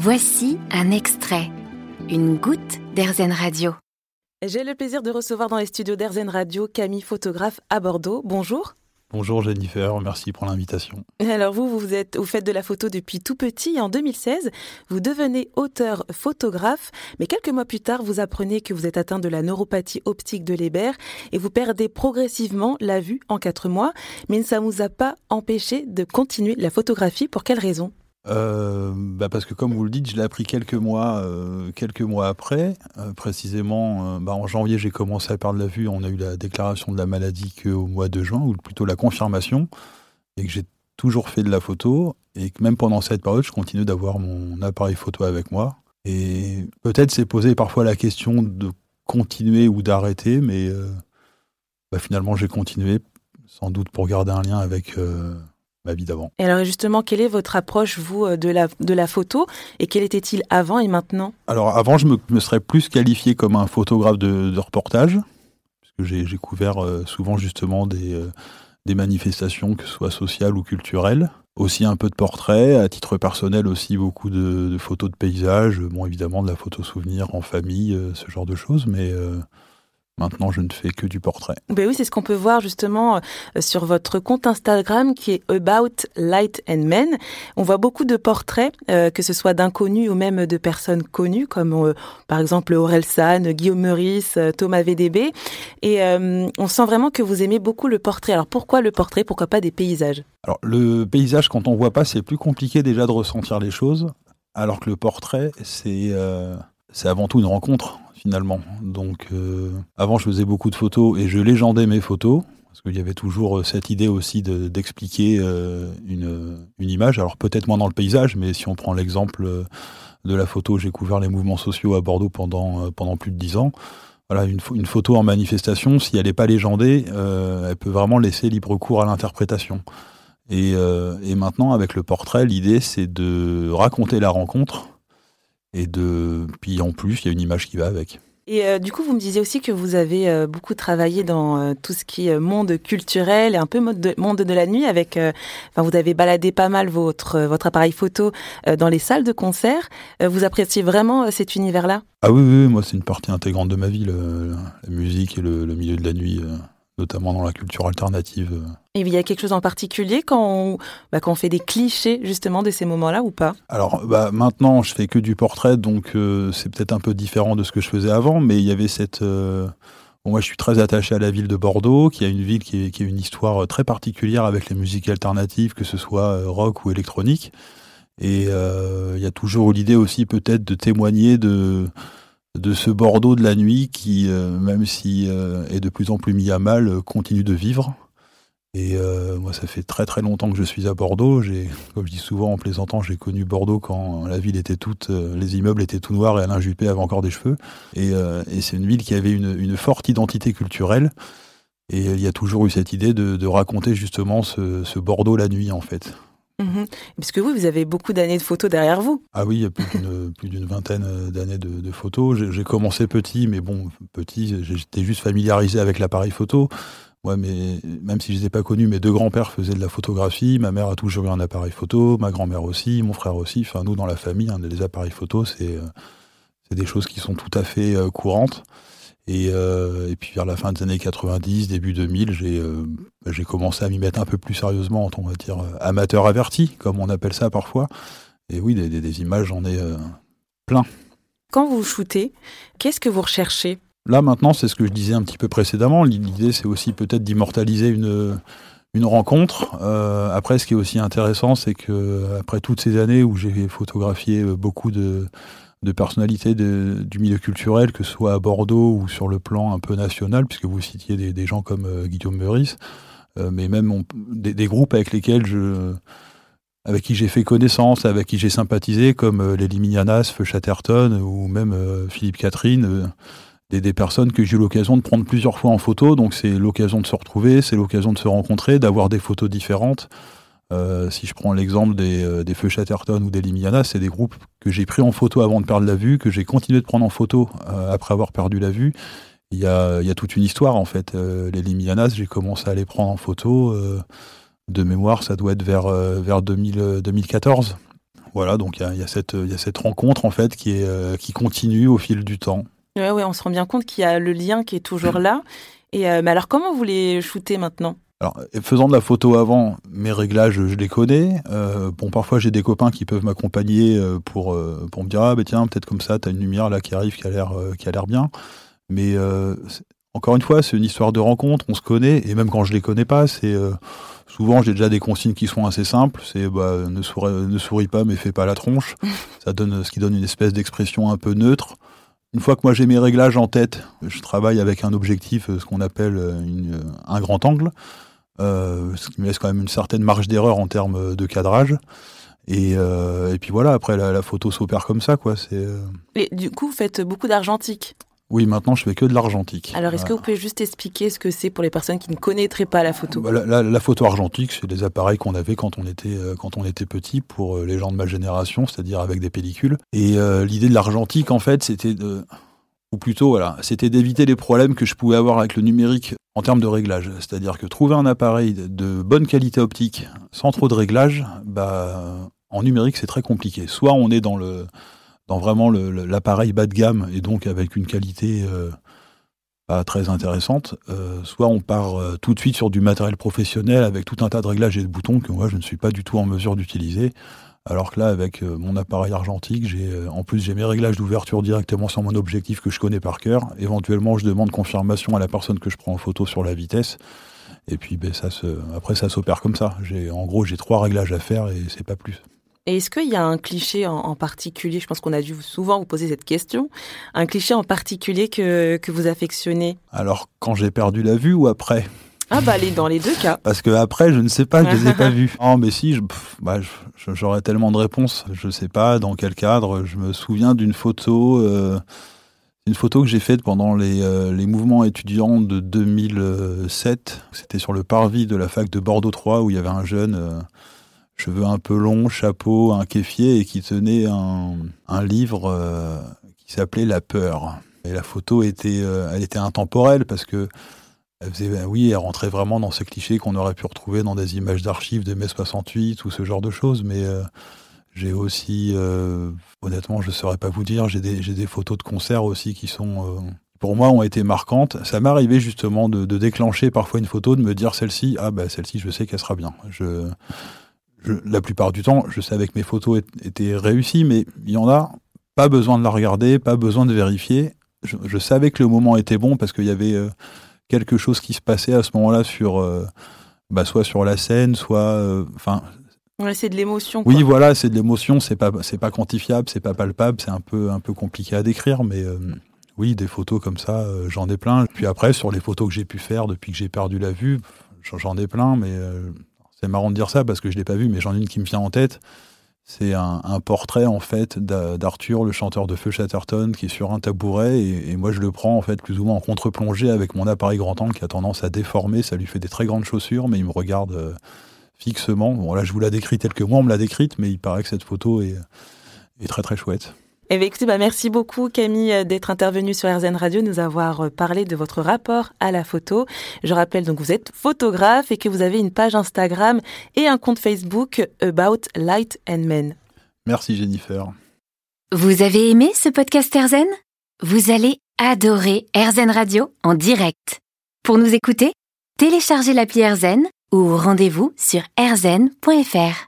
Voici un extrait, une goutte d'Airzen Radio. J'ai le plaisir de recevoir dans les studios d'Airzen Radio Camille, photographe à Bordeaux. Bonjour. Bonjour Jennifer, merci pour l'invitation. Alors vous, vous, êtes, vous faites de la photo depuis tout petit. En 2016, vous devenez auteur photographe, mais quelques mois plus tard, vous apprenez que vous êtes atteint de la neuropathie optique de Leber et vous perdez progressivement la vue en quatre mois. Mais ça ne vous a pas empêché de continuer la photographie. Pour quelle raison? Euh, bah parce que comme vous le dites, je l'ai appris quelques mois, euh, quelques mois après. Euh, précisément, bah en janvier, j'ai commencé à perdre la vue. On a eu la déclaration de la maladie qu'au mois de juin, ou plutôt la confirmation, et que j'ai toujours fait de la photo, et que même pendant cette période, je continue d'avoir mon appareil photo avec moi. Et peut-être s'est posé parfois la question de continuer ou d'arrêter, mais bah finalement, j'ai continué, sans doute pour garder un lien avec vie d'avant. Et alors justement, quelle est votre approche, vous, euh, de la, de la photo Et quel était-il avant et maintenant? Alors avant, je me, serais plus qualifié comme un photographe de, reportage, puisque j'ai couvert euh, souvent justement des, euh, des manifestations, que ce soit sociales ou culturelles. Aussi un peu de portraits, à titre personnel aussi beaucoup de, photos de paysages, bon évidemment de la photo souvenir en famille, ce genre de choses, mais... Maintenant, je ne fais que du portrait. Ben oui, c'est ce qu'on peut voir justement euh, sur votre compte Instagram qui est About Light and Men. On voit beaucoup de portraits, euh, que ce soit d'inconnus ou même de personnes connues, comme euh, par exemple Aurel San, Guillaume Meurice, Thomas VDB. Et on sent vraiment que vous aimez beaucoup le portrait. Alors pourquoi le portrait? Pourquoi pas des paysages? Alors le paysage, quand on voit pas, c'est plus compliqué déjà de ressentir les choses, alors que le portrait, c'est c'est avant tout une rencontre finalement. Donc euh, avant je faisais beaucoup de photos et je légendais mes photos parce qu'il y avait toujours euh, cette idée aussi d'expliquer euh, une, une, image. Alors peut-être moins dans le paysage, mais si on prend l'exemple de la photo, j'ai couvert les mouvements sociaux à Bordeaux pendant, pendant plus de dix ans. Voilà, une, une photo en manifestation, si elle n'est pas légendée, elle peut vraiment laisser libre cours à l'interprétation. Et, et maintenant, avec le portrait, l'idée c'est de raconter la rencontre et de, puis en plus, il y a une image qui va avec. Et euh, du coup, vous me disiez aussi que vous avez euh, beaucoup travaillé dans euh, tout ce qui est monde culturel et un peu monde de, monde de la nuit. Avec, enfin, vous avez baladé pas mal votre votre appareil photo dans les salles de concert. vous appréciez vraiment cet univers-là? Ah oui, oui, moi c'est une partie intégrante de ma vie, la musique et le, le, milieu de la nuit notamment dans la culture alternative. Et il y a quelque chose en particulier quand on, bah, quand on fait des clichés justement de ces moments-là ou pas? Alors bah, maintenant, je fais que du portrait, donc euh, c'est peut-être un peu différent de ce que je faisais avant, mais il y avait cette... Euh, moi, je suis très attaché à la ville de Bordeaux, qui a une ville qui, qui a une histoire très particulière avec les musiques alternatives, que ce soit euh, rock ou électronique. Et il y a toujours l'idée aussi peut-être de témoigner de de ce Bordeaux de la nuit qui, euh, même si euh, est de plus en plus mis à mal, euh, continue de vivre. Et moi, ça fait très très longtemps que je suis à Bordeaux. J'ai, comme je dis souvent en plaisantant, j'ai connu Bordeaux quand la ville était toute, les immeubles étaient tout noirs et Alain Juppé avait encore des cheveux. Et, c'est une ville qui avait une, forte identité culturelle. Et il y a toujours eu cette idée de, raconter justement ce Bordeaux la nuit, en fait. Mhm. Vous, vous avez beaucoup d'années de photos derrière vous. Ah oui, il y a plus d'une vingtaine euh, d'années de, photos. J'ai commencé petit, mais bon, petit, j'étais juste familiarisé avec l'appareil photo. Mais même si je ai pas connus, mes deux grands-pères faisaient de la photographie. Ma mère a toujours eu un appareil photo, ma grand-mère aussi, mon frère aussi. Enfin, nous, dans la famille, hein, les appareils photo, euh, c'est des choses qui sont tout à fait euh, Euh, et, puis vers la fin des années 90, début 2000, euh, j'ai commencé à m'y mettre un peu plus sérieusement, on va dire euh, amateur averti, comme on appelle ça parfois. Et oui, des, images, j'en ai plein. Quand vous shootez, qu'est-ce que vous recherchez? Là maintenant, c'est ce que je disais un petit peu précédemment. L'idée, c'est aussi peut-être d'immortaliser une, une rencontre. après, ce qui est aussi intéressant, c'est que après toutes ces années où j'ai photographié beaucoup de de personnalités du milieu culturel, que ce soit à Bordeaux ou sur le plan un peu national, puisque vous citiez des, gens comme euh, Guillaume Meurice, euh, mais même des, groupes avec lesquels j'ai fait connaissance, avec qui j'ai sympathisé, comme euh, les Liminianas, Feu Chatterton ou même Philippe Catherine, des, personnes que j'ai eu l'occasion de prendre plusieurs fois en photo. Donc c'est l'occasion de se retrouver, c'est l'occasion de se rencontrer, d'avoir des photos différentes. Euh, si je prends l'exemple des, euh, des, Feux Chatterton ou des Limiana, c'est des groupes que j'ai pris en photo avant de perdre la vue, que j'ai continué de prendre en photo euh, après avoir perdu la vue. Il y a, y a toute une histoire en fait. les Limianas, j'ai commencé à les prendre en photo. de mémoire, ça doit être vers, vers 2000, 2014. Voilà, donc il y a, cette, y a cette rencontre en fait qui, est, qui continue au fil du temps. Oui, ouais, on se rend bien compte qu'il y a le lien qui est toujours là. Et mais alors, comment vous les shootez maintenant? Alors, faisant de la photo avant, mes réglages, je les connais. Euh, bon, parfois, j'ai des copains qui peuvent m'accompagner euh, pour, euh, pour me dire Ah, ben tiens, peut-être comme ça, tu as une lumière là qui arrive qui a l'air qui a l'air bien. Mais encore une fois, c'est une histoire de rencontre, on se connaît, et même quand je les connais pas, c'est souvent j'ai déjà des consignes qui sont assez simples. C'est bah, ne, souris, ne souris pas, mais fais pas la tronche. ça donne ce qui donne une espèce d'expression un peu neutre. Une fois que moi j'ai mes réglages en tête, je travaille avec un objectif, ce qu'on appelle une, un grand angle. Euh, ce qui me laisse quand même une certaine marge d'erreur en termes de cadrage. Et, euh, et puis voilà, après la, la photo s'opère comme ça, quoi. C'est. Euh, et du coup, vous faites beaucoup d'argentique. Oui, maintenant je fais que de l'argentique. Alors, est-ce que vous pouvez juste expliquer ce que c'est pour les personnes qui ne connaîtraient pas la photo? Bah, la, la, photo argentique, c'est des appareils qu'on avait quand on était quand on était petit pour les gens de ma génération, c'est-à-dire avec des pellicules. Et l'idée de l'argentique, en fait, c'était de ou plutôt voilà, c'était d'éviter les problèmes que je pouvais avoir avec le numérique en termes de réglage. C'est-à-dire que trouver un appareil de bonne qualité optique sans trop de réglage, bah, en numérique c'est très compliqué. Soit on est dans le dans vraiment l'appareil bas de gamme et donc avec une qualité euh, pas très intéressante, euh, soit on part euh, tout de suite sur du matériel professionnel avec tout un tas de réglages et de boutons que moi je ne suis pas du tout en mesure d'utiliser. Alors que là, avec euh, mon appareil argentique, j'ai euh, en plus j'ai mes réglages d'ouverture directement sur mon objectif que je connais par cœur. Éventuellement, je demande confirmation à la personne que je prends en photo sur la vitesse. Et puis, ben, ça se, après, ça s'opère comme ça. J'ai, en gros, j'ai trois réglages à faire et c'est pas plus. Et est-ce qu'il y a un cliché en, particulier? Je pense qu'on a dû souvent vous poser cette question. Un cliché en particulier que, que vous affectionnez? Alors, quand j'ai perdu la vue ou après? Ah bah dans les deux cas. Parce que après, je ne sais pas, je les ai pas vus. Non, mais si, je, bah, j'aurais tellement de réponses. Je sais pas dans quel cadre. Je me souviens d'une photo, euh, une photo que j'ai faite pendant les, euh, les mouvements étudiants de 2007. C'était sur le parvis de la fac de Bordeaux 3 où il y avait un jeune, euh, cheveux un peu longs, chapeau, un kéfier et qui tenait un, un livre qui s'appelait La peur. Et la photo était, elle était intemporelle parce que elle faisait, ben oui, elle rentrait vraiment dans ces clichés qu'on aurait pu retrouver dans des images d'archives de mai 68 ou ce genre de choses, mais euh, j'ai aussi, euh, honnêtement, je ne saurais pas vous dire, j'ai des, photos de concerts aussi qui sont, euh, pour moi, ont été marquantes. Ça m'est arrivé justement de, déclencher parfois une photo, de me dire celle-ci, ah bah celle-ci, je sais qu'elle sera bien. La plupart du temps, je savais que mes photos étaient réussies, mais il y en a, pas besoin de la regarder, pas besoin de vérifier. Je savais que le moment était bon parce qu'il y avait quelque chose qui se passait à ce moment-là sur, euh, bah, soit sur la scène, soit, euh, enfin. c'est de l'émotion. Oui, voilà, c'est de l'émotion. C'est pas, c'est pas quantifiable, c'est pas palpable, c'est un peu, un peu compliqué à décrire, mais euh, oui, des photos comme ça, j'en ai plein. Puis après, sur les photos que j'ai pu faire depuis que j'ai perdu la vue, j'en ai plein, mais c'est marrant de dire ça parce que je l'ai pas vu, mais j'en ai une qui me vient en tête. C'est un, portrait en fait d'Arthur, le chanteur de Feu Chatterton, qui est sur un tabouret et, moi je le prends en fait plus ou moins en contre-plongée avec mon appareil grand angle qui a tendance à déformer. Ça lui fait des très grandes chaussures, mais il me regarde euh, fixement. Bon là je vous la décris telle que moi on me l'a décrite, mais il paraît que cette photo est, est très très chouette. Eh écoutez, bah merci beaucoup Camille euh, d'être intervenue sur RZN Radio, nous avoir euh, parlé de votre rapport à la photo. Je rappelle donc que vous êtes photographe et que vous avez une page Instagram et un compte Facebook About Light and Men. Merci Jennifer. Vous avez aimé ce podcast RZN Vous allez adorer RZN Radio en direct. Pour nous écouter, téléchargez l'appli RZN ou rendez-vous sur rzn.fr.